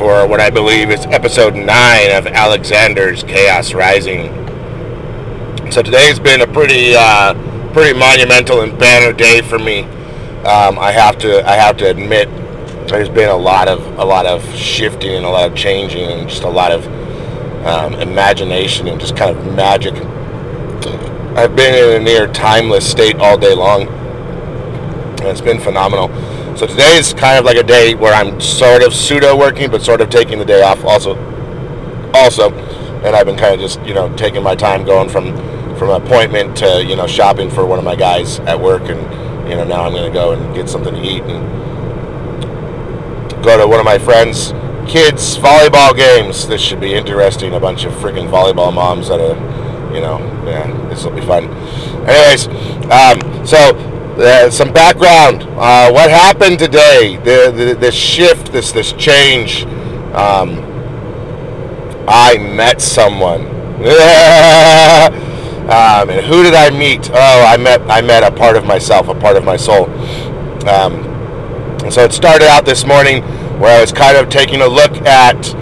for what I believe is episode 9 of Alexander's Chaos Rising. So today's been a pretty uh, pretty monumental and banner day for me. Um, I have to I have to admit there's been a lot of a lot of shifting and a lot of changing and just a lot of um, imagination and just kind of magic. I've been in a near timeless state all day long, and it's been phenomenal. So today is kind of like a day where I'm sort of pseudo working, but sort of taking the day off also. Also, and I've been kind of just you know taking my time going from from appointment to you know shopping for one of my guys at work, and you know now I'm going to go and get something to eat and go to one of my friends' kids' volleyball games. This should be interesting. A bunch of freaking volleyball moms that are, you know, yeah, this will be fun. Anyways, um, so uh, some background. Uh, what happened today? The, the this shift, this this change. Um, I met someone. um, and who did I meet? Oh, I met I met a part of myself, a part of my soul. Um, and so it started out this morning where I was kind of taking a look at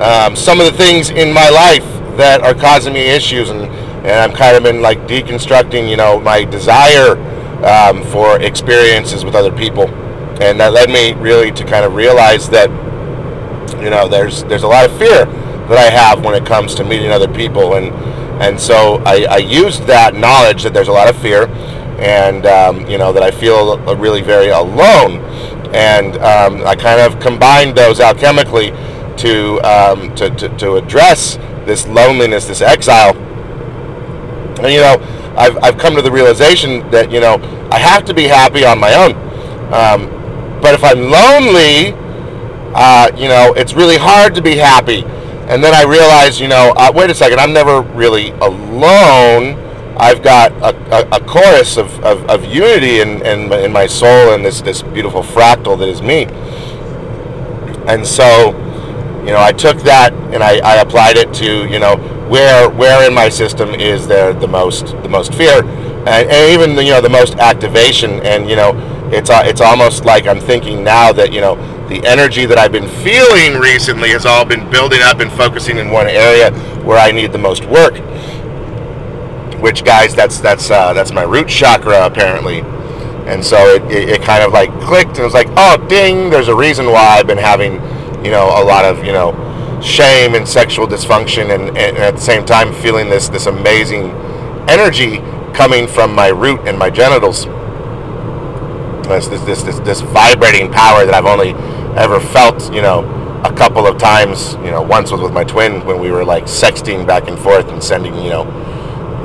um, some of the things in my life that are causing me issues, and, and I'm kind of been like deconstructing, you know, my desire um, for experiences with other people, and that led me really to kind of realize that, you know, there's there's a lot of fear that I have when it comes to meeting other people, and and so I, I used that knowledge that there's a lot of fear, and um, you know that I feel really very alone. And um, I kind of combined those alchemically to, um, to, to, to address this loneliness, this exile. And you know, I've, I've come to the realization that you know I have to be happy on my own. Um, but if I'm lonely, uh, you know, it's really hard to be happy. And then I realize, you know, uh, wait a second, I'm never really alone. I've got a, a, a chorus of, of, of, unity in, in, in my soul and this, this beautiful fractal that is me. And so, you know, I took that and I, I applied it to, you know, where where in my system is there the most the most fear and, and even you know the most activation and you know it's uh, it's almost like I'm thinking now that you know the energy that I've been feeling recently has all been building up and focusing in one area where I need the most work. Which guys that's that's uh, that's my root chakra apparently. And so it, it, it, kind of like clicked and it was like oh ding there's a reason why i've been having you know a lot of you know shame and sexual dysfunction and, and at the same time feeling this this amazing energy coming from my root and my genitals this this this this, this vibrating power that i've only ever felt you know a couple of times you know once was with my twin when we were like sexting back and forth and sending you know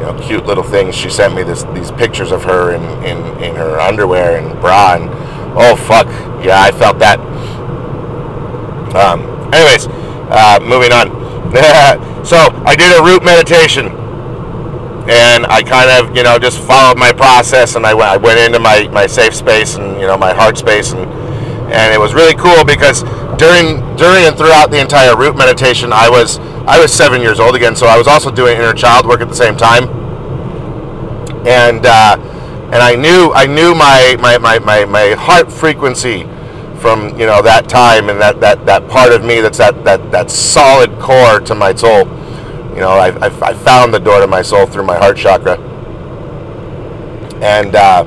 you know, cute little things. She sent me this, these pictures of her in, in, in her underwear and bra, and oh fuck, yeah, I felt that. Um, anyways, uh, moving on. so I did a root meditation, and I kind of, you know, just followed my process, and I went, I went into my, my safe space and you know my heart space, and and it was really cool because during during and throughout the entire root meditation, I was I was seven years old again, so I was also doing inner child work at the same time, and uh, and I knew I knew my, my, my, my, my heart frequency from you know that time and that, that, that part of me that's that, that, that solid core to my soul. You know, I, I, I found the door to my soul through my heart chakra, and uh,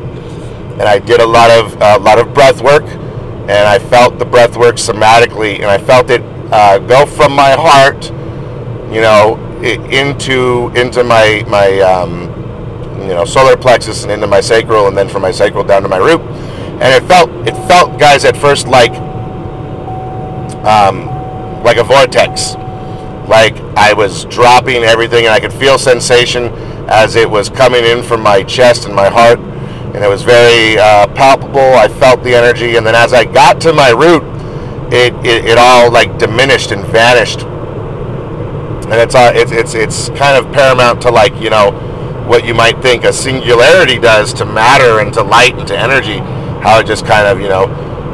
and I did a lot of a lot of breath work, and I felt the breath work somatically, and I felt it uh, go from my heart you know, into into my my um, you know solar plexus and into my sacral, and then from my sacral down to my root. And it felt it felt, guys, at first like um, like a vortex, like I was dropping everything, and I could feel sensation as it was coming in from my chest and my heart, and it was very uh, palpable. I felt the energy, and then as I got to my root, it, it, it all like diminished and vanished. And it's uh, it's it's it's kind of paramount to like you know what you might think a singularity does to matter and to light and to energy how it just kind of you know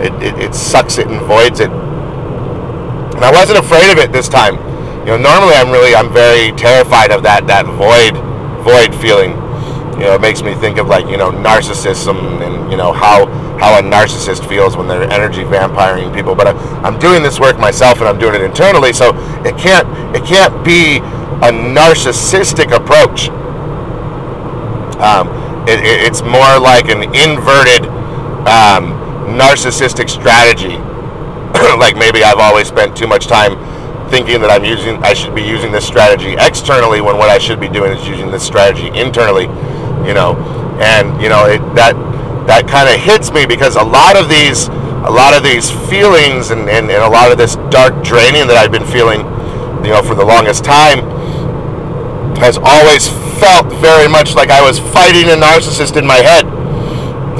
it, it, it sucks it and voids it. And i wasn't afraid of it this time you know normally i'm really i'm very terrified of that that void void feeling you know it makes me think of like you know narcissism and you know how how a narcissist feels when they're energy vampiring people. But I, I'm doing this work myself, and I'm doing it internally, so it can't it can't be a narcissistic approach. Um, it, it, it's more like an inverted um, narcissistic strategy. like maybe I've always spent too much time thinking that I'm using I should be using this strategy externally when what I should be doing is using this strategy internally, you know. And you know it, that that kind of hits me because a lot of these a lot of these feelings and, and, and a lot of this dark draining that I've been feeling, you know, for the longest time has always felt very much like I was fighting a narcissist in my head.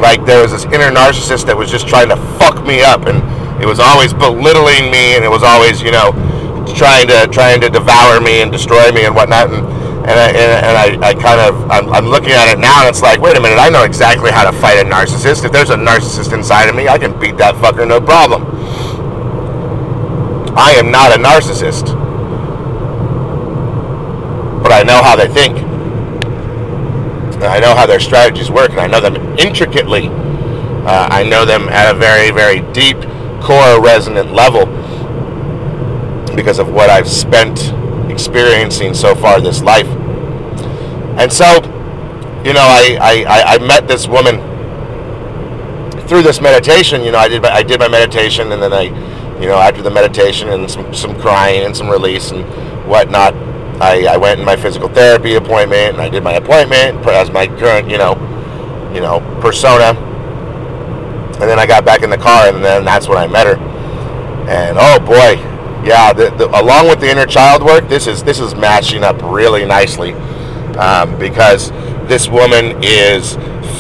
Like there was this inner narcissist that was just trying to fuck me up and it was always belittling me and it was always, you know, trying to trying to devour me and destroy me and whatnot. And and I, and I, I kind of I'm, I'm looking at it now and it's like, wait a minute, I know exactly how to fight a narcissist. If there's a narcissist inside of me, I can beat that fucker no problem. I am not a narcissist, but I know how they think. And I know how their strategies work, and I know them intricately. Uh, I know them at a very, very deep, core, resonant level because of what I've spent experiencing so far this life. And so, you know, I, I, I met this woman through this meditation. You know, I did I did my meditation, and then I, you know, after the meditation and some, some crying and some release and whatnot, I, I went in my physical therapy appointment, and I did my appointment as my current, you know, you know, persona. And then I got back in the car, and then that's when I met her. And oh boy, yeah, the, the, along with the inner child work, this is this is matching up really nicely um, because this woman is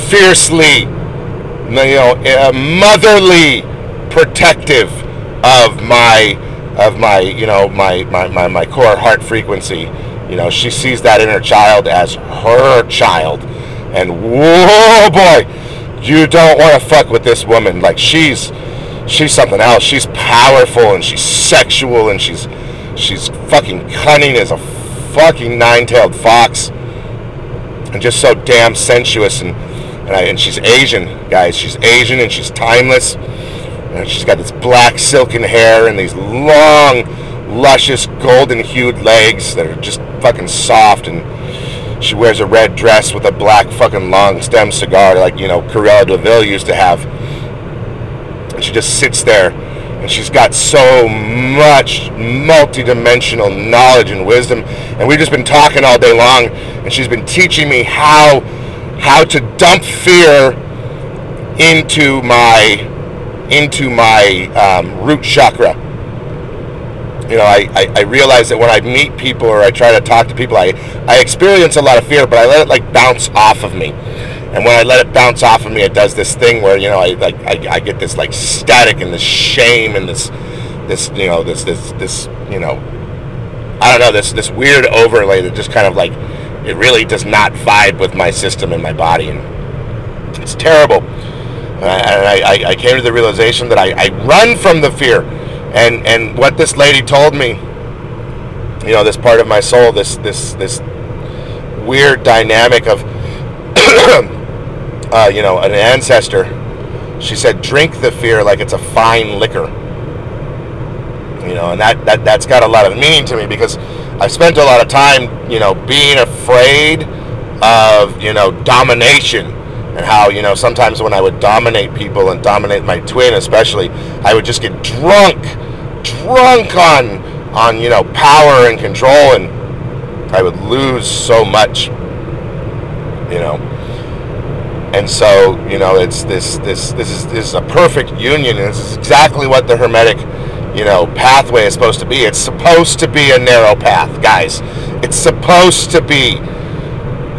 fiercely, you know, motherly protective of my of my you know my, my my my core heart frequency. You know, she sees that inner child as her child, and whoa boy, you don't want to fuck with this woman. Like she's she's something else. She's powerful and she's sexual and she's she's fucking cunning as a fucking nine-tailed fox and just so damn sensuous and and, I, and she's Asian, guys. She's Asian and she's timeless. And she's got this black silken hair and these long, luscious, golden-hued legs that are just fucking soft and she wears a red dress with a black fucking long stem cigar like, you know, Cruella de Vil used to have and she just sits there and she's got so much multi-dimensional knowledge and wisdom and we've just been talking all day long and she's been teaching me how how to dump fear into my into my um, root chakra. You know I, I, I realize that when I meet people or I try to talk to people I, I experience a lot of fear but I let it like bounce off of me and when I let it bounce off of me, it does this thing where you know I like I, I get this like static and this shame and this this you know this this this you know I don't know this this weird overlay that just kind of like it really does not vibe with my system and my body and it's terrible. and I, I, I, came to the realization that I, I run from the fear, and and what this lady told me, you know, this part of my soul, this this this weird dynamic of uh, you know, an ancestor, she said, drink the fear like it's a fine liquor. You know, and that, that, that's got a lot of meaning to me because I've spent a lot of time, you know, being afraid of, you know, domination and how, you know, sometimes when I would dominate people and dominate my twin especially, I would just get drunk, drunk on, on, you know, power and control and I would lose so much, you know and so you know it's this this this is this is a perfect union and this is exactly what the hermetic you know pathway is supposed to be. It's supposed to be a narrow path guys. It's supposed to be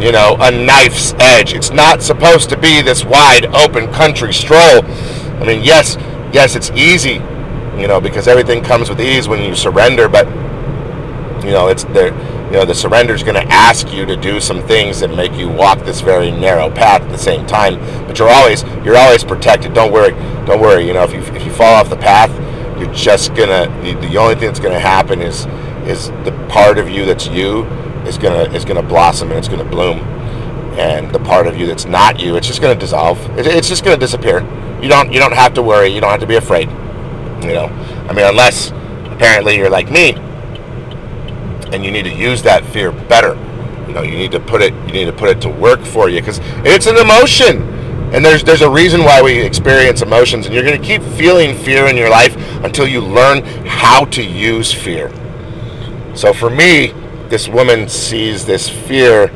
you know a knife's edge. It's not supposed to be this wide open country stroll. I mean yes yes it's easy you know because everything comes with ease when you surrender but you know it's there you know the surrender is going to ask you to do some things that make you walk this very narrow path at the same time. But you're always you're always protected. Don't worry don't worry. You know if you if you fall off the path you're just gonna the, the only thing that's gonna happen is is the part of you that's you is gonna is gonna blossom and it's gonna bloom. And the part of you that's not you it's just gonna dissolve. It, it's just gonna disappear. You don't you don't have to worry. You don't have to be afraid. You know, I mean, unless apparently you're like me, and you need to use that fear better. You know, you need to put it you need to put it to work for you because it's an emotion. And there's there's a reason why we experience emotions, and you're going to keep feeling fear in your life until you learn how to use fear. So for me, this woman sees this fear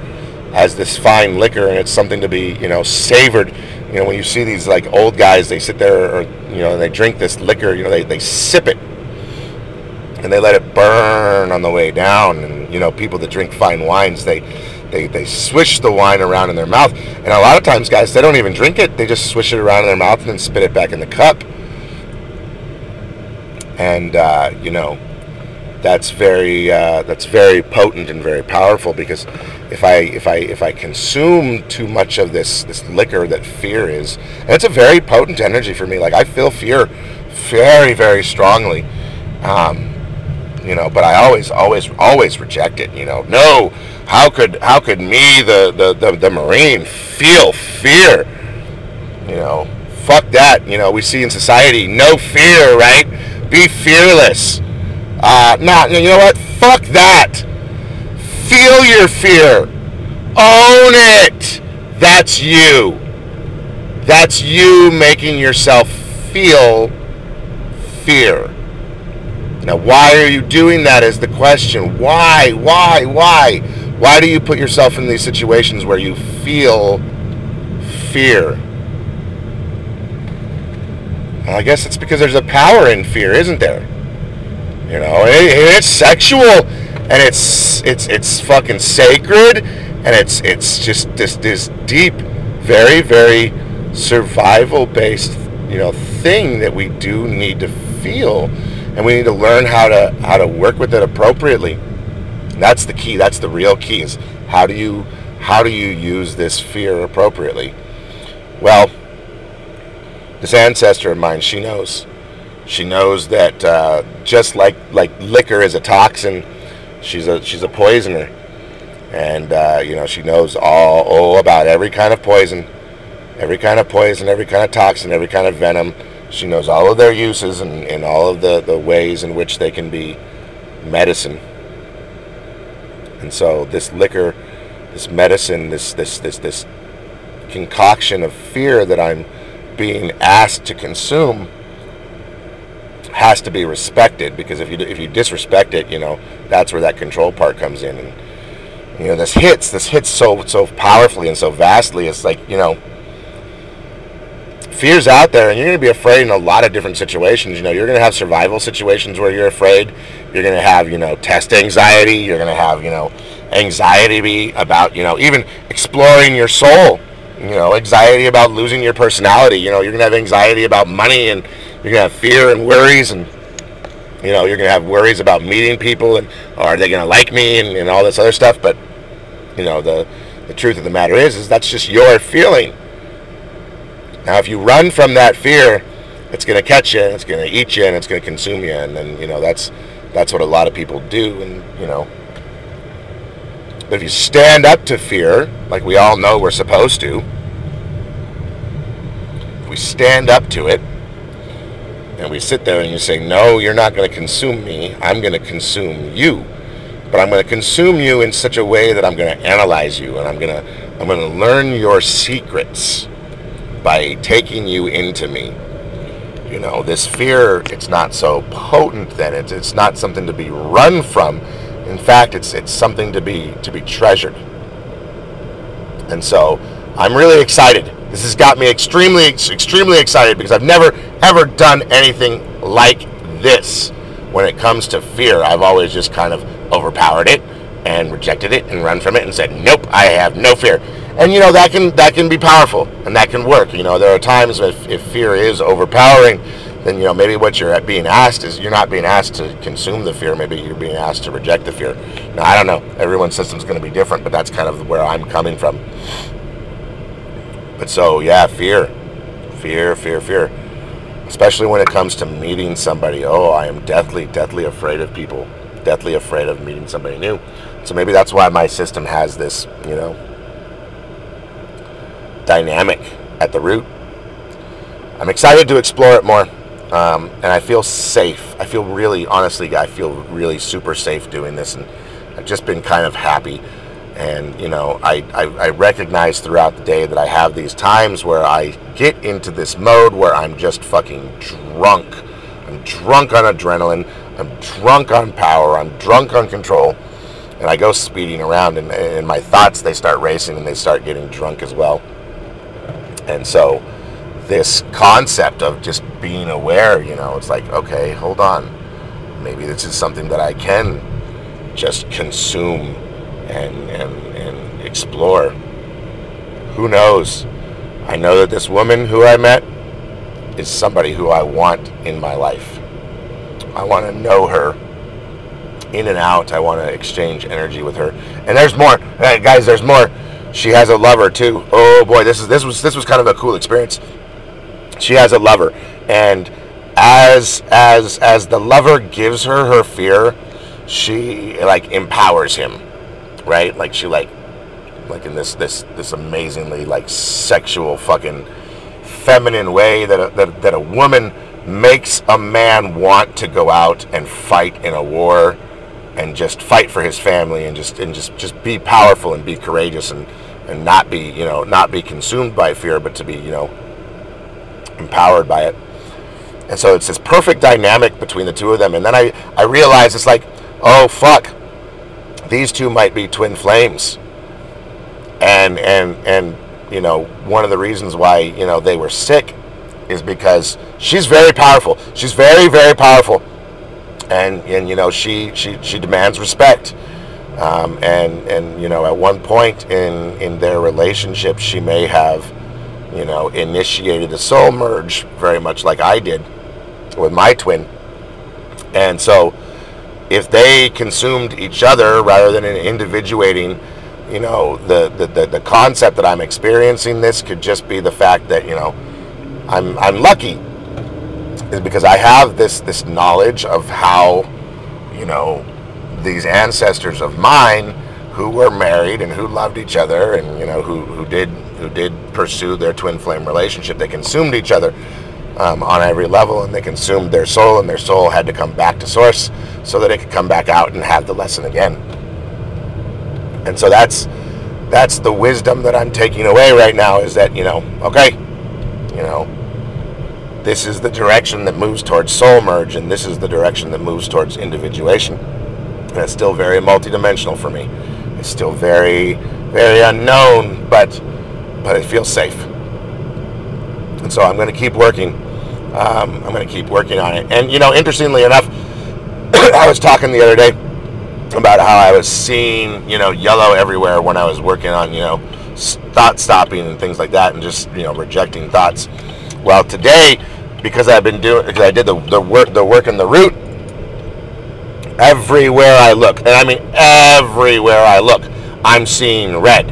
as this fine liquor, and it's something to be you know savored. You know, when you see these like old guys, they sit there or you know they drink this liquor. You know, they they sip it and they let it burn on the way down. And you know, people that drink fine wines, they they, they swish the wine around in their mouth. And a lot of times, guys, they don't even drink it. They just swish it around in their mouth and then spit it back in the cup. And, uh, you know, that's very uh, that's very potent and very powerful because if I if I if I consume too much of this this liquor that fear is, and it's a very potent energy for me. Like I feel fear very very strongly. Um, you know, but I always, always, always reject it. You know, no, how could, how could me, the, the, the, the Marine, feel fear? You know, fuck that. You know, we see in society no fear, right? Be fearless. Uh, not, you know what? Fuck that. Feel your fear. Own it. That's you. That's you making yourself feel fear. Now, why are you doing that is the question. Why? Why? Why? Why do you put yourself in these situations where you feel fear? Well, I guess it's because there's a power in fear, isn't there? You know, it, it's sexual and it's it's it's fucking sacred and it's it's just this this deep, very very survival based you know thing that we do need to feel and we need to learn how to how to work with it appropriately. That's the key. That's the real key. Is how do you how do you use this fear appropriately? Well, this ancestor of mine, she knows. She knows that uh, just like like liquor is a toxin, she's a she's a poisoner, and uh, you know she knows all all about every kind of poison, every kind of poison, every kind of toxin, every kind of venom she knows all of their uses and, and all of the, the ways in which they can be medicine. And so this liquor, this medicine, this this this this concoction of fear that I'm being asked to consume has to be respected because if you if you disrespect it, you know that's where that control part comes in, and you know this hits this hits so so powerfully and so vastly. It's like you know fear's out there and you're going to be afraid in a lot of different situations. You know you're going to have survival situations where you're afraid. You're going to have you know test anxiety. You're going to have you know anxiety about you know even exploring your soul. You know anxiety about losing your personality. You know you're going to have anxiety about money and you're going to have fear and worries and you know you're going to have worries about meeting people and oh, are they going to like me and, and all this other stuff. But you know the the truth of the matter is is that's just your feeling now, if you run from that fear, it's going to catch you, it's going to eat you, and it's going to consume you, and then you know that's that's what a lot of people do, and you know. But if you stand up to fear, like we all know we're supposed to, if we stand up to it, and we sit there and you say, "No, you're not going to consume me. I'm going to consume you." But I'm going to consume you in such a way that I'm going to analyze you, and I'm going to I'm going to learn your secrets by taking you into me. You know, this fear, it's not so potent then. It's, it's not something to be run from. In fact, it's, it's something to be, to be treasured. And so I'm really excited. This has got me extremely, extremely excited because I've never, ever done anything like this when it comes to fear. I've always just kind of overpowered it and rejected it and run from it and said, nope, I have no fear and you know that can that can be powerful and that can work. You know there are times if, if fear is overpowering then you know maybe what you're being asked is you're not being asked to consume the fear. Maybe you're being asked to reject the fear. Now i don't know. Everyone's system's going to be different but that's kind of where i'm coming from. But so yeah fear. Fear fear fear. Especially when it comes to meeting somebody. Oh i am deathly deathly afraid of people. Deathly afraid of meeting somebody new. So maybe that's why my system has this you know dynamic at the root. I'm excited to explore it more. Um, and I feel safe. I feel really, honestly, I feel really super safe doing this, and I've just been kind of happy. And you know, I, I, I recognize throughout the day that I have these times where I get into this mode where I'm just fucking drunk. I'm drunk on adrenaline. I'm drunk on power. I'm drunk on control. And I go speeding around, and, and my thoughts they start racing, and they start getting drunk as well. And so this concept of just being aware, you know, it's like, okay, hold on. Maybe this is something that I can just consume and, and, and explore. Who knows? I know that this woman who I met is somebody who I want in my life. I want to know her in and out. I want to exchange energy with her. And there's more, guys. There's more. She has a lover too. Oh boy, this is this was this was kind of a cool experience she has a lover and as as as the lover gives her her fear she like empowers him right like she like like in this this this amazingly like sexual fucking feminine way that a, that, that a woman makes a man want to go out and fight in a war and just fight for his family and just and just just be powerful and be courageous and and not be you know not be consumed by fear but to be you know empowered by it. And so it's this perfect dynamic between the two of them. And then I, I realized it's like, oh fuck, these two might be twin flames. And and and you know, one of the reasons why, you know, they were sick is because she's very powerful. She's very, very powerful. And and you know, she she, she demands respect. Um, and and you know, at one point in in their relationship, she may have you know, initiated a soul merge very much like I did with my twin. And so if they consumed each other rather than individuating, you know, the, the, the, the, concept that I'm experiencing this could just be the fact that, you know, I'm, I'm lucky is because I have this, this knowledge of how, you know, these ancestors of mine who were married and who loved each other and, you know, who, who did who did pursue their twin flame relationship. They consumed each other um, on every level, and they consumed their soul, and their soul had to come back to source so that it could come back out and have the lesson again. And so that's that's the wisdom that I'm taking away right now is that you know, okay, you know, this is the direction that moves towards soul merge, and this is the direction that moves towards individuation. And it's still very multidimensional for me. It's still very, very unknown, but but it feels safe. And so I'm going to keep working. Um, I'm going to keep working on it. And you know, interestingly enough, I was talking the other day about how I was seeing you know yellow everywhere when I was working on you know thought stopping and things like that, and just you know rejecting thoughts. Well, today, because I've been doing, because I did the, the work, the work in the root. Everywhere I look, and I mean everywhere I look, I'm seeing red.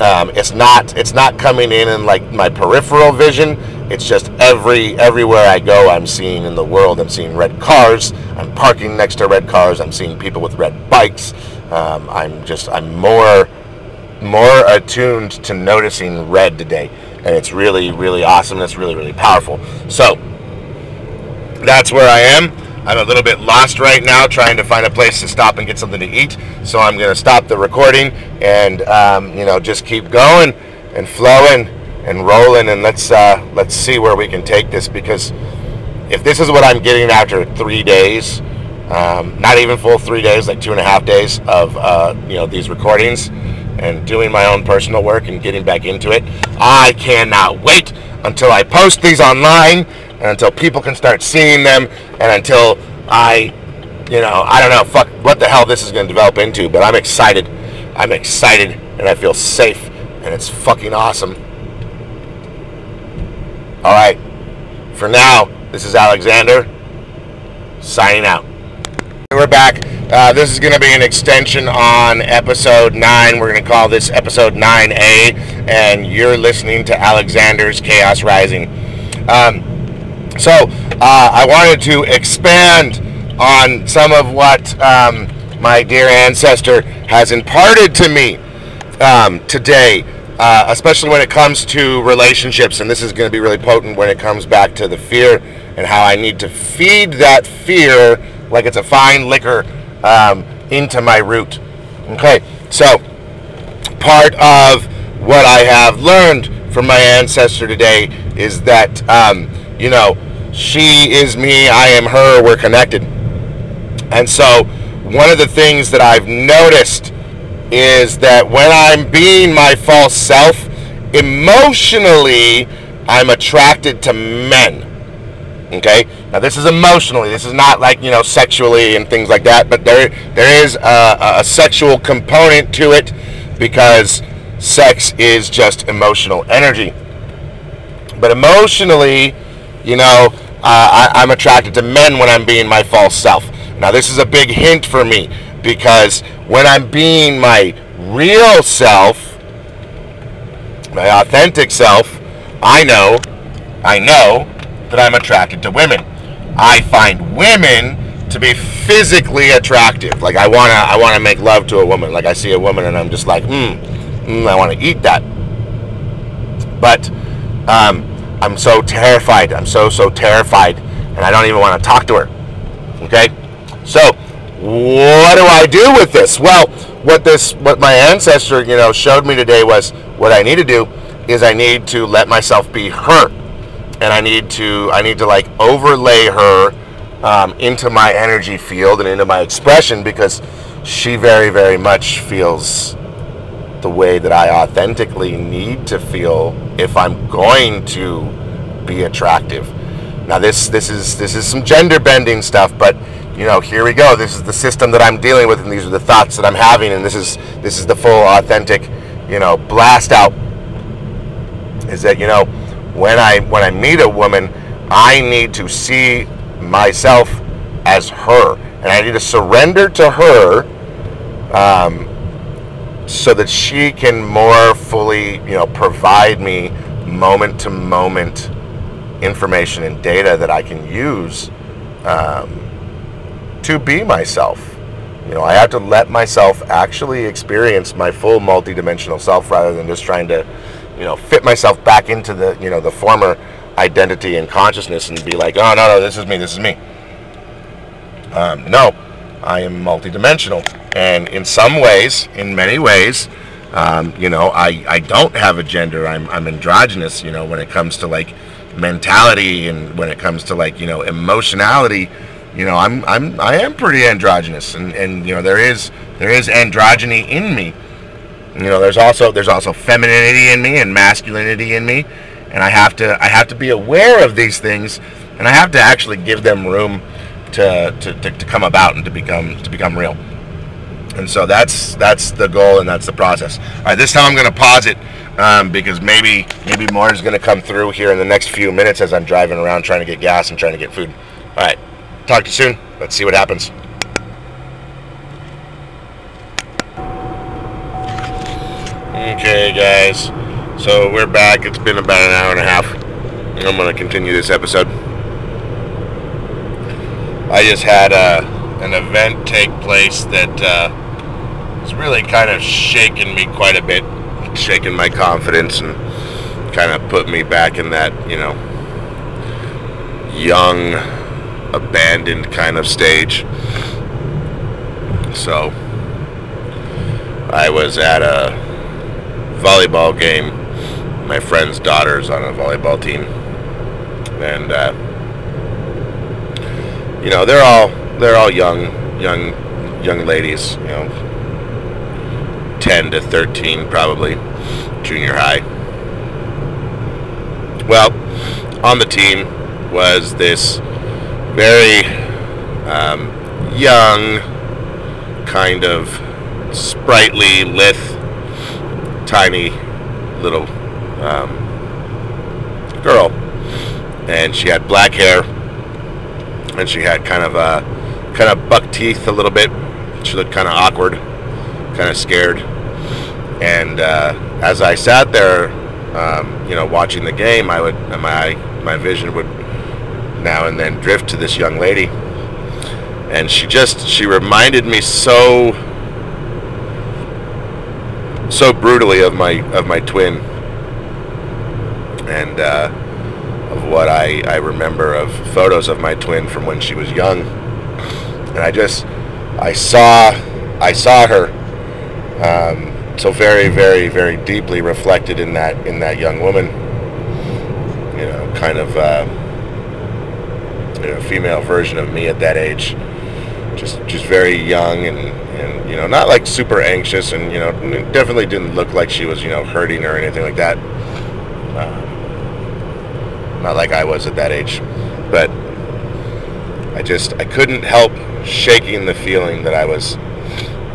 Um, it's not it's not coming in in like my peripheral vision. It's just every everywhere I go, I'm seeing in the world. I'm seeing red cars. I'm parking next to red cars. I'm seeing people with red bikes. Um, I'm just I'm more more attuned to noticing red today, and it's really really awesome. It's really really powerful. So that's where I am. I'm a little bit lost right now trying to find a place to stop and get something to eat. So I'm going to stop the recording and, um, you know, just keep going and flowing and rolling and let's, uh, let's see where we can take this because if this is what I'm getting after three days, um, not even full three days, like two and a half days of, uh, you know, these recordings and doing my own personal work and getting back into it, I cannot wait until I post these online and until people can start seeing them, and until I, you know, I don't know, fuck, what the hell this is going to develop into, but I'm excited. I'm excited, and I feel safe, and it's fucking awesome. All right, for now, this is Alexander signing out. We're back. Uh, this is going to be an extension on episode 9. We're going to call this episode 9A, and you're listening to Alexander's Chaos Rising. Um, so uh, I wanted to expand on some of what um, my dear ancestor has imparted to me um, today uh, especially when it comes to relationships, and this is going to be really potent when it comes back to the fear and how I need to feed that fear like it's a fine liquor um, into my root. Okay, so part of what I have learned from my ancestor today is that, um, you know, she is me, I am her, we're connected. And so, one of the things that I've noticed is that when I'm being my false self, emotionally, I'm attracted to men. Okay? Now, this is emotionally. This is not like, you know, sexually and things like that, but there there is a, a sexual component to it because sex is just emotional energy. But emotionally, you know, uh, I, I'm attracted to men when I'm being my false self. Now, this is a big hint for me because when I'm being my real self, my authentic self, I know, I know that I'm attracted to women. I find women to be physically attractive. Like I wanna, I wanna make love to a woman. Like I see a woman and I'm just like, hmm, mm, I want to eat that. But um, I'm so terrified. I'm so so terrified, and I don't even want to talk to her. Okay, so what do I do with this? Well, what this, what my ancestor, you know, showed me today was what I need to do is I need to let myself be her, and I need to, I need to like overlay her um, into my energy field and into my expression because she very, very much feels the way that I authentically need to feel if I'm going to be attractive. Now this this is this is some gender bending stuff, but you know, here we go. This is the system that I'm dealing with and these are the thoughts that I'm having and this is this is the full authentic, you know, blast out is that, you know, when I when I meet a woman, I need to see myself as her and I need to surrender to her um, so that she can more fully, you know, provide me moment to moment information and data that I can use um, to be myself. You know, I have to let myself actually experience my full multidimensional self rather than just trying to, you know, fit myself back into the, you know, the former identity and consciousness and be like, oh no, no, this is me, this is me. Um, no, I am multidimensional, and in some ways, in many ways, um, you know, I, I don't have a gender. I'm, I'm androgynous. You know, when it comes to like mentality and when it comes to like you know emotionality, you know, I'm I'm I am pretty androgynous, and and you know there is there is androgyny in me. You know, there's also there's also femininity in me and masculinity in me, and I have to I have to be aware of these things, and I have to actually give them room to, to, to, to come about and to become to become real. And so that's that's the goal and that's the process. All right, this time I'm going to pause it um, because maybe maybe more is going to come through here in the next few minutes as I'm driving around trying to get gas and trying to get food. All right, talk to you soon. Let's see what happens. Okay, guys. So we're back. It's been about an hour and a half. I'm going to continue this episode. I just had uh, an event take place that uh, has really kind of shaken me quite a bit, shaken my confidence, and kind of put me back in that, you know, young, abandoned kind of stage. So, I was at a volleyball game. My friend's daughter's on a volleyball team, and uh, you know they're all they're all young young young ladies. You know, ten to thirteen probably, junior high. Well, on the team was this very um, young, kind of sprightly, lithe, tiny little um, girl, and she had black hair, and she had kind of a kind of buck teeth a little bit. She looked kind of awkward, kind of scared. And uh, as I sat there, um, you know, watching the game, I would my my vision would now and then drift to this young lady, and she just she reminded me so so brutally of my of my twin and uh, what I, I remember of photos of my twin from when she was young. And I just I saw I saw her um, so very very very deeply reflected in that in that young woman. You know kind of uh, you know, female version of me at that age. Just just very young and and you know not like super anxious and you know definitely didn't look like she was you know hurting or anything like that. Um, not like I was at that age but I just I couldn't help shaking the feeling that I was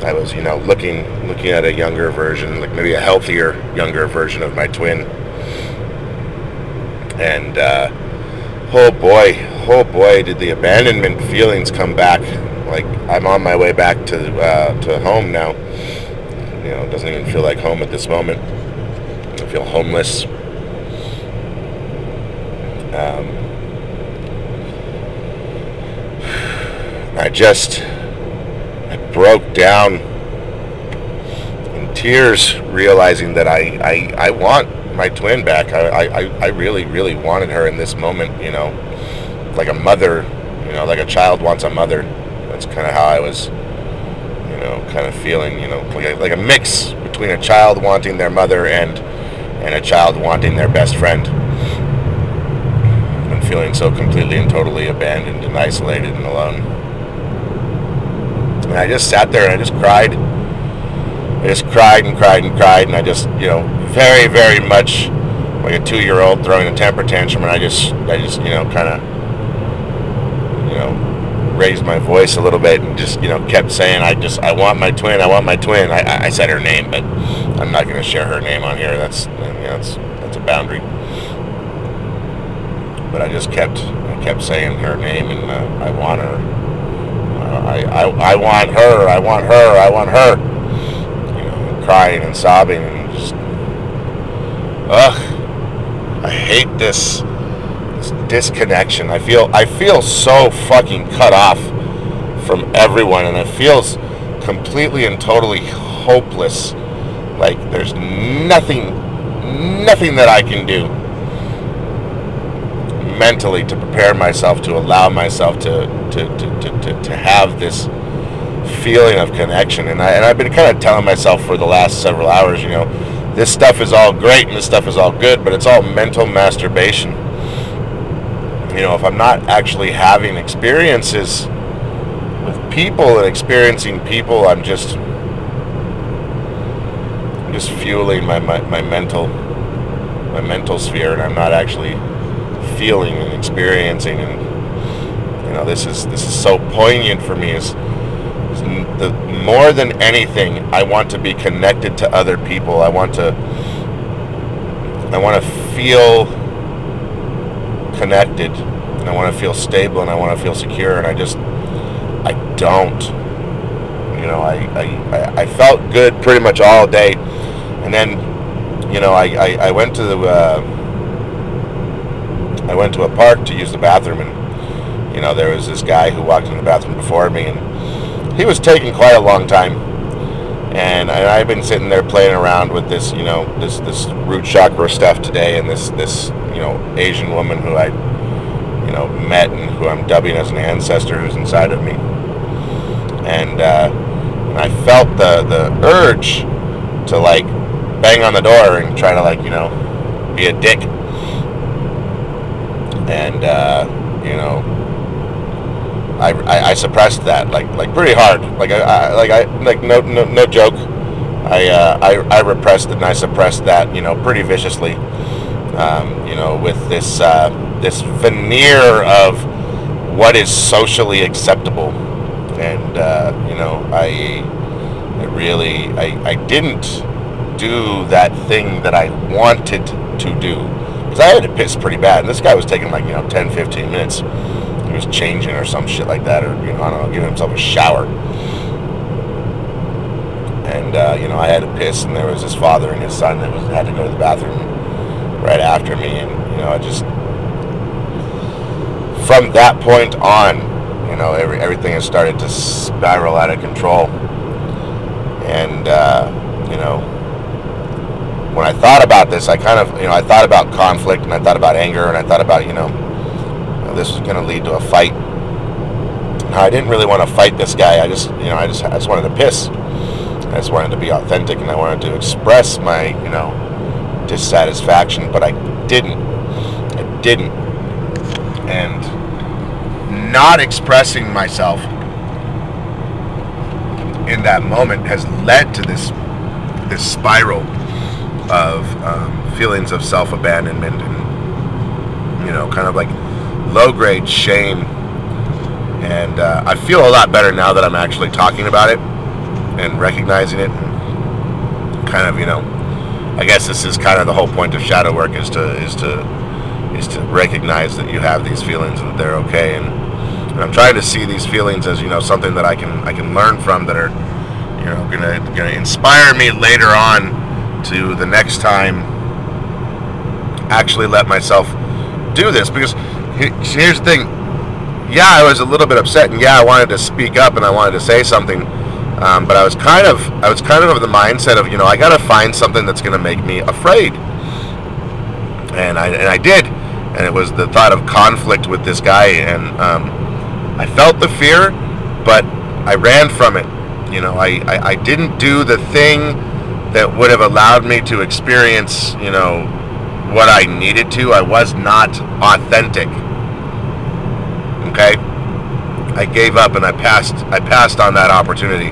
I was you know looking looking at a younger version like maybe a healthier younger version of my twin and uh, oh boy oh boy did the abandonment feelings come back like I'm on my way back to uh, to home now. You know, it doesn't even feel like home at this moment. I feel homeless. Um, I just I broke down in tears, realizing that I, I, I want my twin back. I, I, I really, really wanted her in this moment, you know, like a mother, you know, like a child wants a mother that's kind of how I was, you know, kind of feeling, you know, like a, like a mix between a child wanting their mother and and a child wanting their best friend. Feeling so completely and totally abandoned and isolated and alone. And I just sat there and I just cried. I just cried and cried and cried and I just, you know, very, very much like a two-year-old throwing a temper tantrum and I just, I just, you know, kind of you know, raised my voice a little bit and just you know kept saying I just I want my twin I want my twin I, I said her name but I'm not going to share her name on here that's you know, that's that's a boundary but I just kept I kept saying her name and uh, I want her uh, I, I I want her I want her I want her you know crying and sobbing and just ugh I hate this disconnection. I feel I feel so fucking cut off from everyone, and it feels completely and totally hopeless. Like there's nothing, nothing that I can do mentally to prepare myself to allow myself to to, to, to, to, to have this feeling of connection. And I and I've been kind of telling myself for the last several hours, you know, this stuff is all great and this stuff is all good, but it's all mental masturbation you know, if I'm not actually having experiences with people and experiencing people, I'm just I'm just fueling my, my, my mental my mental sphere and I'm not actually feeling and experiencing and you know this is this is so poignant for me is, the more than anything I want to be connected to other people. I want to I want to feel connected and I want to feel stable and I want to feel secure and I just I don't. You know I, I, I felt good pretty much all day and then you know I, I, I went to the uh, I went to a park to use the bathroom and you know there was this guy who walked in the bathroom before me and he was taking quite a long time. And, and I've been sitting there playing around with this, you know, this this root chakra stuff today, and this this you know Asian woman who I, you know, met and who I'm dubbing as an ancestor who's inside of me, and, uh, and I felt the the urge to like bang on the door and try to like you know be a dick, and uh, you know I, I, I, suppressed that like like pretty hard. Like I, I like I like no no, no joke. I, uh, I I repressed and I suppressed that you know pretty viciously. Um, you know with this uh, this veneer of what is socially acceptable, and uh, you know I I really I, I didn't do that thing that I wanted to do because I had to piss pretty bad. And this guy was taking like you know 10, 15 minutes he was changing or some shit like that, or you know, I don't know, giving himself a shower. And uh, you know, I had to piss, and there was his father and his son that was had to go to the bathroom right after me, and you know, I just from that point on, you know, every, everything has started to spiral out of control, and uh, you know, when I thought about this, I kind of, you know, I thought about conflict and I thought about anger and I thought about, you know, this was going to lead to a fight. I didn't really want to fight this guy. I just, you know, I just, I just wanted to piss. I just wanted to be authentic and I wanted to express my, you know, dissatisfaction, but I didn't. I didn't. And not expressing myself in that moment has led to this this spiral of um, feelings of self abandonment and you know, kind of like low grade shame. And uh, I feel a lot better now that I'm actually talking about it and recognizing it. And kind of, you know, I guess this is kind of the whole point of shadow work is to is to is to recognize that you have these feelings and that they're okay. And, and I'm trying to see these feelings as you know something that I can I can learn from that are you know gonna gonna inspire me later on to the next time actually let myself do this because here's the thing yeah I was a little bit upset and yeah I wanted to speak up and I wanted to say something um, but I was kind of I was kind of of the mindset of you know I got to find something that's to make me afraid, and I and I did, and it was the thought of conflict with this guy, and um, I felt the fear, but I ran from it. You know, I, I, I didn't do the thing that would have allowed me to experience you know what I needed to. I was not authentic. Okay. I gave up and I passed I passed on that opportunity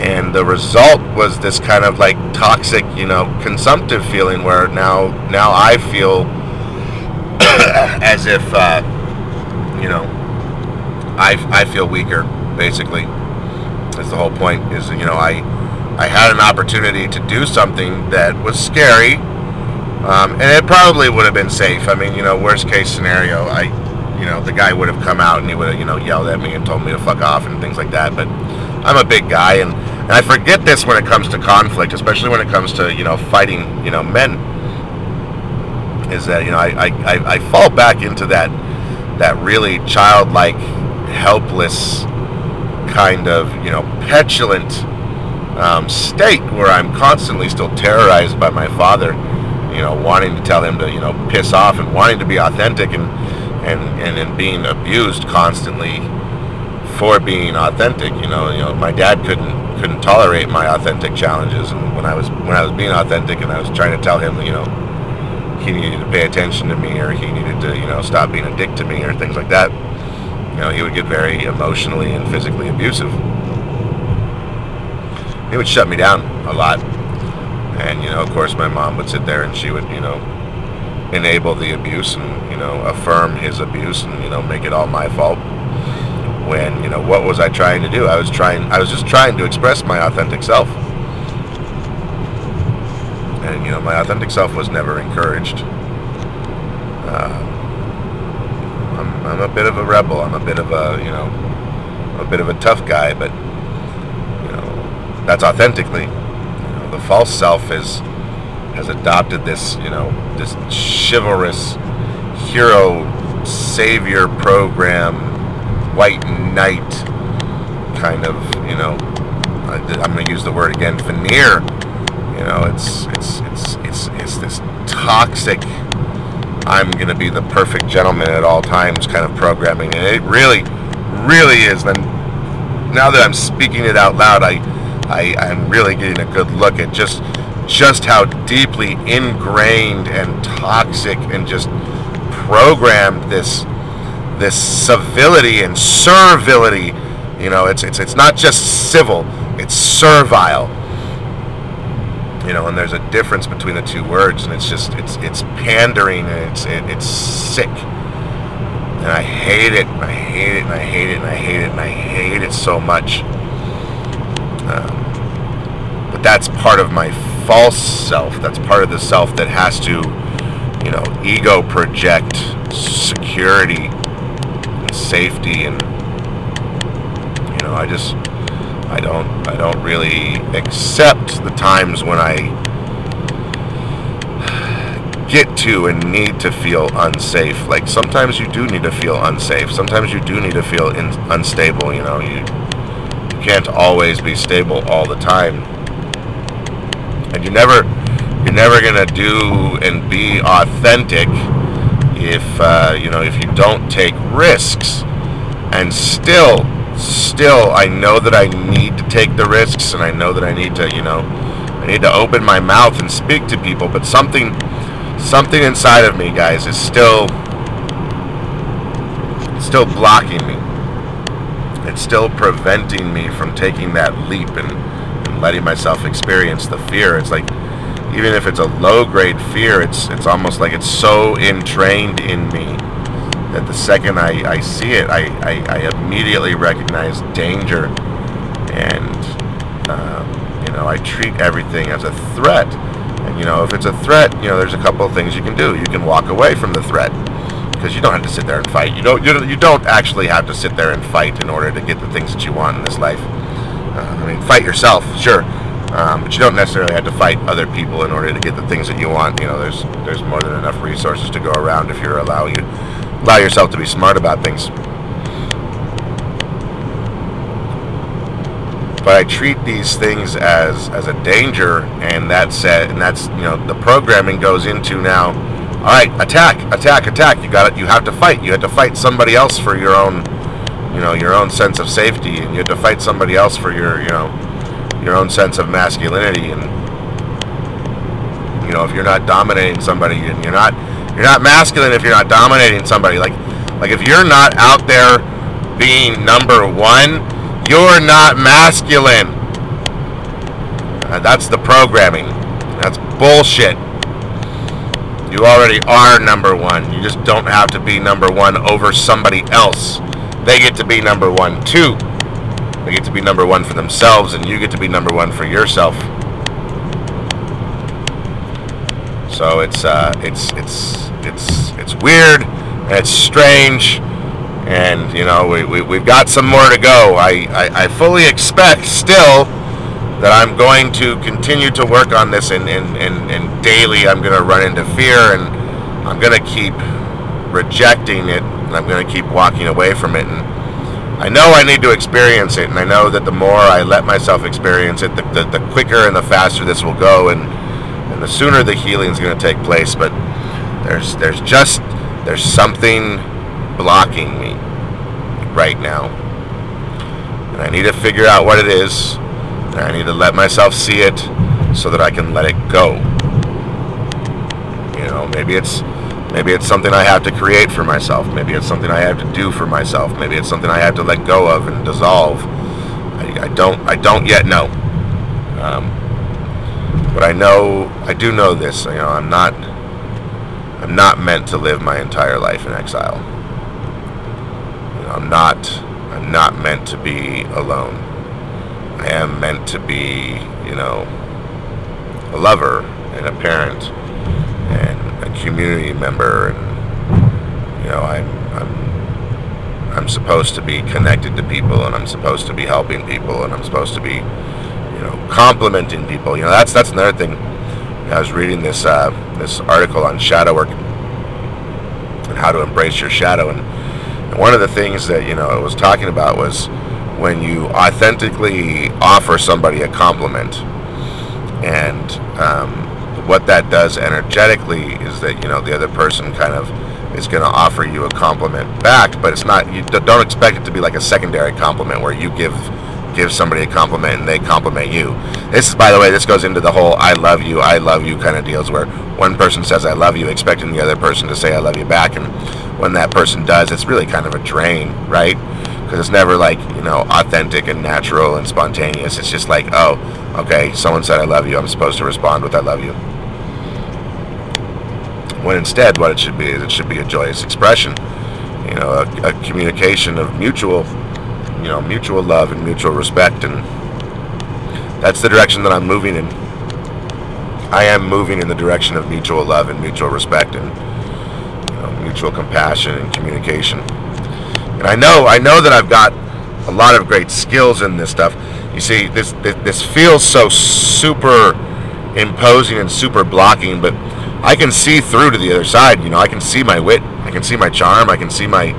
and the result was this kind of like toxic you know consumptive feeling where now now i feel as if uh, you know I, I feel weaker basically that's the whole point is you know i i had an opportunity to do something that was scary um, and it probably would have been safe i mean you know worst case scenario i you know the guy would have come out and he would have you know yelled at me and told me to fuck off and things like that but i'm a big guy and and I forget this when it comes to conflict, especially when it comes to you know fighting you know men. Is that you know I I, I fall back into that that really childlike, helpless kind of you know petulant um, state where I'm constantly still terrorized by my father, you know, wanting to tell him to you know piss off and wanting to be authentic and and and, and being abused constantly for being authentic. You know, you know, my dad couldn't couldn't tolerate my authentic challenges. And when I was when I was being authentic and I was trying to tell him, you know, he needed to pay attention to me or he needed to, you know, stop being a dick to me or things like that, you know, he would get very emotionally and physically abusive. He would shut me down a lot. And, you know, of course my mom would sit there and she would, you know, enable the abuse and, you know, affirm his abuse and, you know, make it all my fault when you know what was I trying to do? I was trying. I was just trying to express my authentic self, and you know my authentic self was never encouraged. Uh, I'm, I'm a bit of a rebel. I'm a bit of a you know a bit of a tough guy, but that's authentically. You know, the false self has has adopted this you know this chivalrous hero savior program white knight kind of, you know, I'm going to use the word again, veneer. You know, it's it's it's it's it's this toxic. I'm going to be the perfect gentleman at all times kind of programming, and it really, really is. And now that I'm speaking it out loud, I, I I'm really getting a good look at just just how deeply ingrained and toxic and just programmed this this civility and servility. You know, it's it's it's not just civil; it's servile. You know, and there's a difference between the two words, and it's just it's it's pandering and it's it, it's sick. And I hate it, and I hate it, and I hate it, and I hate it, and I hate it so much. That's part of my false self. That's part of the self that has to, you know, ego project security and safety and you know I just I don't I don't really accept the times when I get to and need to feel unsafe. Like sometimes you do need to feel unsafe. Sometimes you do need to feel in, unstable. You know, you, you can't always be stable all the time, and you never you're never gonna do and be authentic if uh, you know if you don't take risks. And still, still, I know that I need to take the risks, and I know that I need to, you know, I need to open my mouth and speak to people. But something, something inside of me, guys, is still, still blocking me. It's still preventing me from taking that leap and, letting myself experience the fear. It's like even if it's a low grade fear, it's it's almost like it's so entrained in me that the second I, I see it, I, I, I immediately recognize danger, and um, you know I treat everything as a threat. And you know if it's a threat, you know there's a couple of things you can do. You can walk away from the threat because you don't have to sit there and fight. You don't, you don't actually have to sit there and fight in order to get the things that you want in this life. Uh, I mean, fight yourself, sure, um, but you don't necessarily have to fight other people in order to get the things that you want. You know, there's there's more than enough resources to go around if you're allow you allow yourself to be smart about things. But I treat these things as as a danger, and that's it. and that's you know the programming goes into now. All right, attack, attack, attack. You got it. You have to fight. You have to fight somebody else for your own, you know, your own sense of safety, and you have to fight somebody else for your, you know, your own sense of masculinity and you know if you're not dominating somebody and you're not you're not masculine if you're not dominating somebody. Like like if you're not out there being number one you're not masculine. Uh, that's the programming. That's bullshit. You already are number one. You just don't have to be number one over somebody else they get to be number one too they get to be number one for themselves, and you get to be number one for yourself. So it's uh, it's it's it's it's weird, and it's strange, and you know we, we we've got some more to go. I, I, I fully expect still that I'm going to continue to work on this, and and, and, and daily I'm going to run into fear, and I'm going to keep rejecting it, and I'm going to keep walking away from it, and I know I need to experience it, and I know that the more I let myself experience it, the, the, the quicker and the faster this will go, and and the sooner the healing is going to take place. But there's there's just there's something blocking me right now, and I need to figure out what it is, and I need to let myself see it so that I can let it go. You know, maybe it's Maybe it's something I have to create for myself. Maybe it's something I have to do for myself. Maybe it's something I have to let go of and dissolve. I, I don't. I don't yet know. Um, but I know. I do know this. You know, I'm not. I'm not meant to live my entire life in exile. You know, I'm not. I'm not meant to be alone. I am meant to be, you know, a lover and a parent community member, and you know, I'm I'm I'm supposed to be connected to people, and I'm supposed to be helping people, and I'm supposed to be, you know, complimenting people. You know, that's that's another thing. I was reading this uh, this article on shadow work and how to embrace your shadow, and, and one of the things that you know it was talking about was when you authentically offer somebody a compliment and um, what that does energetically is that you know the other person kind of is going to offer you a compliment back, but it's not. You don't expect it to be like a secondary compliment where you give give somebody a compliment and they compliment you. This is, by the way, this goes into the whole "I love you, I love you" kind of deals where one person says "I love you," expecting the other person to say "I love you" back, and when that person does, it's really kind of a drain, right? Because it's never like you know authentic and natural and spontaneous. It's just like, oh, okay, someone said "I love you," I'm supposed to respond with "I love you." when instead what it should be is it should be a joyous expression you know a, a, communication of mutual you know mutual love and mutual respect and that's the direction that i'm moving in i am moving in the direction of mutual love and mutual respect and you know, mutual compassion and communication and i know i know that i've got a lot of great skills in this stuff you see this this, this feels so super imposing and super blocking but I can see through to the other side. You know, I can see my wit, I can see my charm, I can see my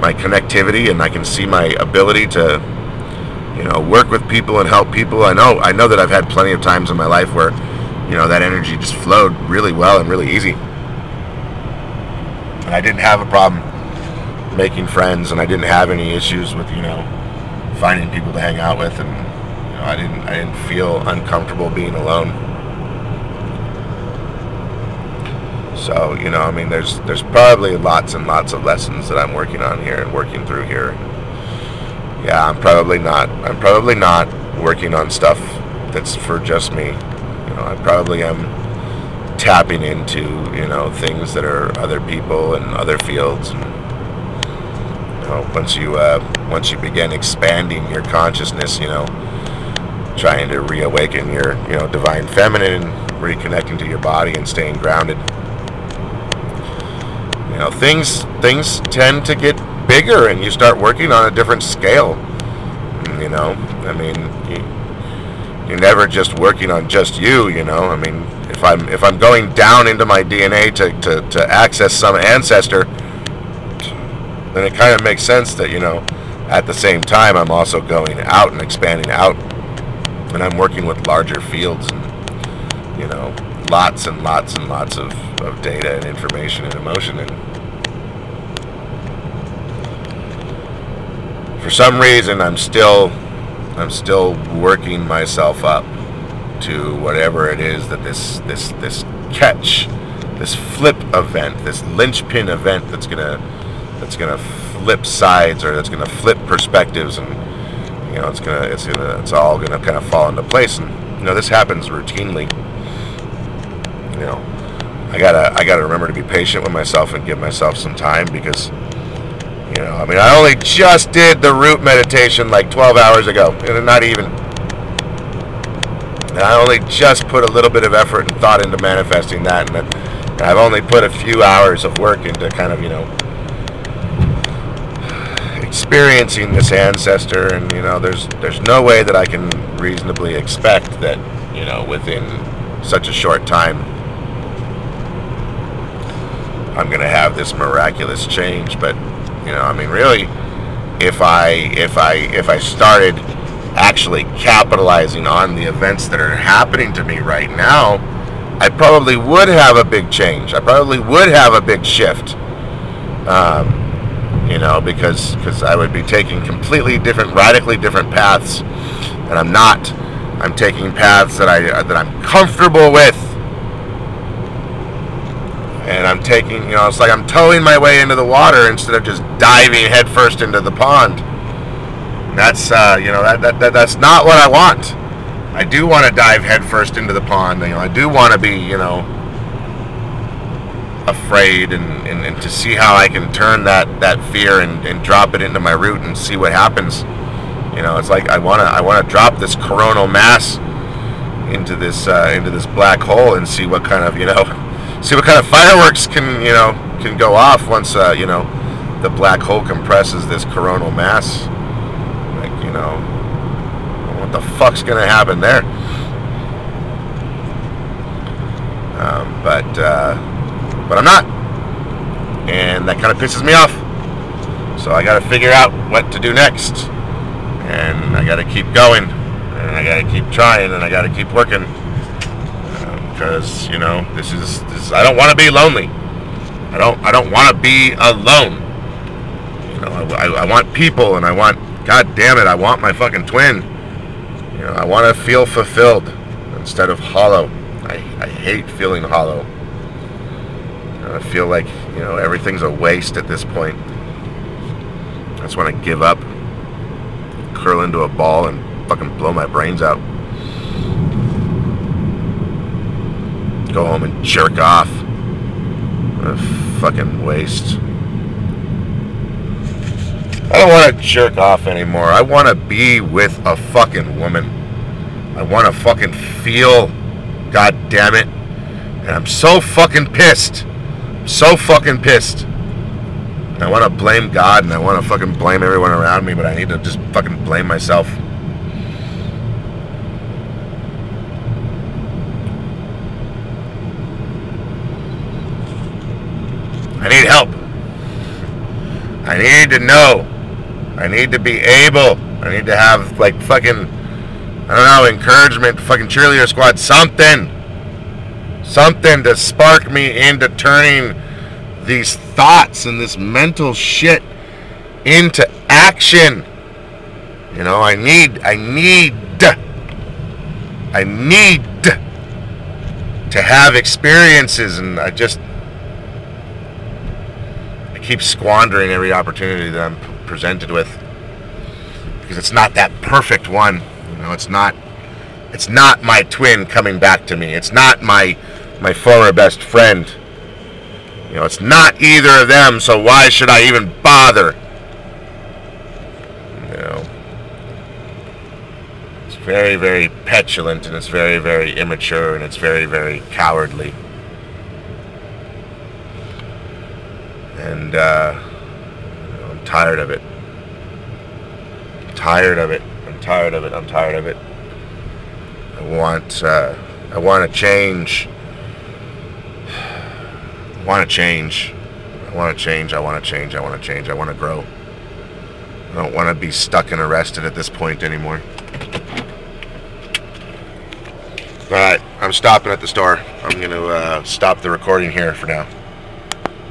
my connectivity, and I can see my ability to, you know, work with people and help people. I know I know that I've had plenty of times in my life where, you know, that energy just flowed really well and really easy. And I didn't have a problem making friends, and I didn't have any issues with, you know, finding people to hang out with, and you know, I didn't, I didn't feel uncomfortable being alone. So, you know, I mean, there's there's probably lots and lots of lessons that I'm working on here and working through here. Yeah, I'm probably not. I'm probably not working on stuff that's for just me. You know, I probably am tapping into you know things that are other people and other fields. And, know, once you uh, once you begin expanding your consciousness, you know, trying to reawaken your you know divine feminine, reconnecting to your body and staying grounded. You know, things things tend to get bigger, and you start working on a different scale. You know, I mean, you, you're never just working on just you. You know, I mean, if I'm if I'm going down into my DNA to, to, to access some ancestor, then it kind of makes sense that you know, at the same time, I'm also going out and expanding out, and I'm working with larger fields, and you know, lots and lots and lots of, of data and information and emotion and for some reason I'm still I'm still working myself up to whatever it is that this this this catch this flip event this linchpin event that's gonna that's gonna flip sides or that's gonna flip perspectives and you know it's gonna it's gonna it's all gonna kind of fall into place and you know this happens routinely you know I gotta I gotta remember to be patient with myself and give myself some time because you know, I mean, I only just did the root meditation like 12 hours ago, and not even. And I only just put a little bit of effort and thought into manifesting that, and I've only put a few hours of work into kind of, you know, experiencing this ancestor, and you know, there's there's no way that I can reasonably expect that, you know, within such a short time, I'm going to have this miraculous change, but you know, I mean, really, if I if I if I started actually capitalizing on the events that are happening to me right now, I probably would have a big change. I probably would have a big shift. Um, you know, because because I would be taking completely different, radically different paths, and I'm not. I'm taking paths that I that I'm comfortable with and I'm taking, you know, it's like I'm toeing my way into the water instead of just diving headfirst into the pond. That's, uh, you know, that, that, that, that's not what I want. I do want to dive headfirst into the pond. You know, I do want to be, you know, afraid and, and, and, to see how I can turn that, that fear and, and drop it into my root and see what happens. You know, it's like I want to I want to drop this coronal mass into this uh, into this black hole and see what kind of you know see what kind of fireworks can you know can go off once uh, you know the black hole compresses this coronal mass. Like you know, what the fuck's gonna happen there? Um, but uh, but I'm not, and that kind of pisses me off. So I got to figure out what to do next, and I got to keep going, and I got to keep trying, and I got to keep working um, because you know this is this. I don't want to be lonely. I don't. I don't want to be alone. You know, I, I want people, and I want. God damn it, I want my fucking twin. You know, I want to feel fulfilled instead of hollow. I, I hate feeling hollow. I feel like you know everything's a waste at this point. I just want to give up, curl into a ball, and fucking blow my brains out. go home and jerk off. What a fucking waste. I don't want to jerk off anymore. I want to be with a fucking woman. I want to fucking feel. God damn it. And I'm so fucking pissed. So fucking pissed. And I want to blame God and I want to fucking blame everyone around me, but I need to just fucking blame myself. I need help. I need to know. I need to be able. I need to have like fucking I don't know, encouragement, fucking cheerleader squad, something. Something to spark me into turning these thoughts and this mental shit into action. You know, I need, I need, I need to have experiences, and I just, I keep squandering every opportunity that I'm presented with because it's not that perfect one. You know, it's not, it's not my twin coming back to me. It's not my, my former best friend. You know, it's not either of them, so why should I even bother? You know, it's very, very petulant and it's very, very immature and it's very, very cowardly. And uh, you know, I'm tired of it. I'm tired of it. I'm tired of it. I'm tired of it. I want, uh, I want to change want to change. I want to change. I want to change. I want to change. I want to grow. I don't want to be stuck and arrested at this point anymore. All right, I'm stopping at the store. I'm going to uh, stop the recording here for now.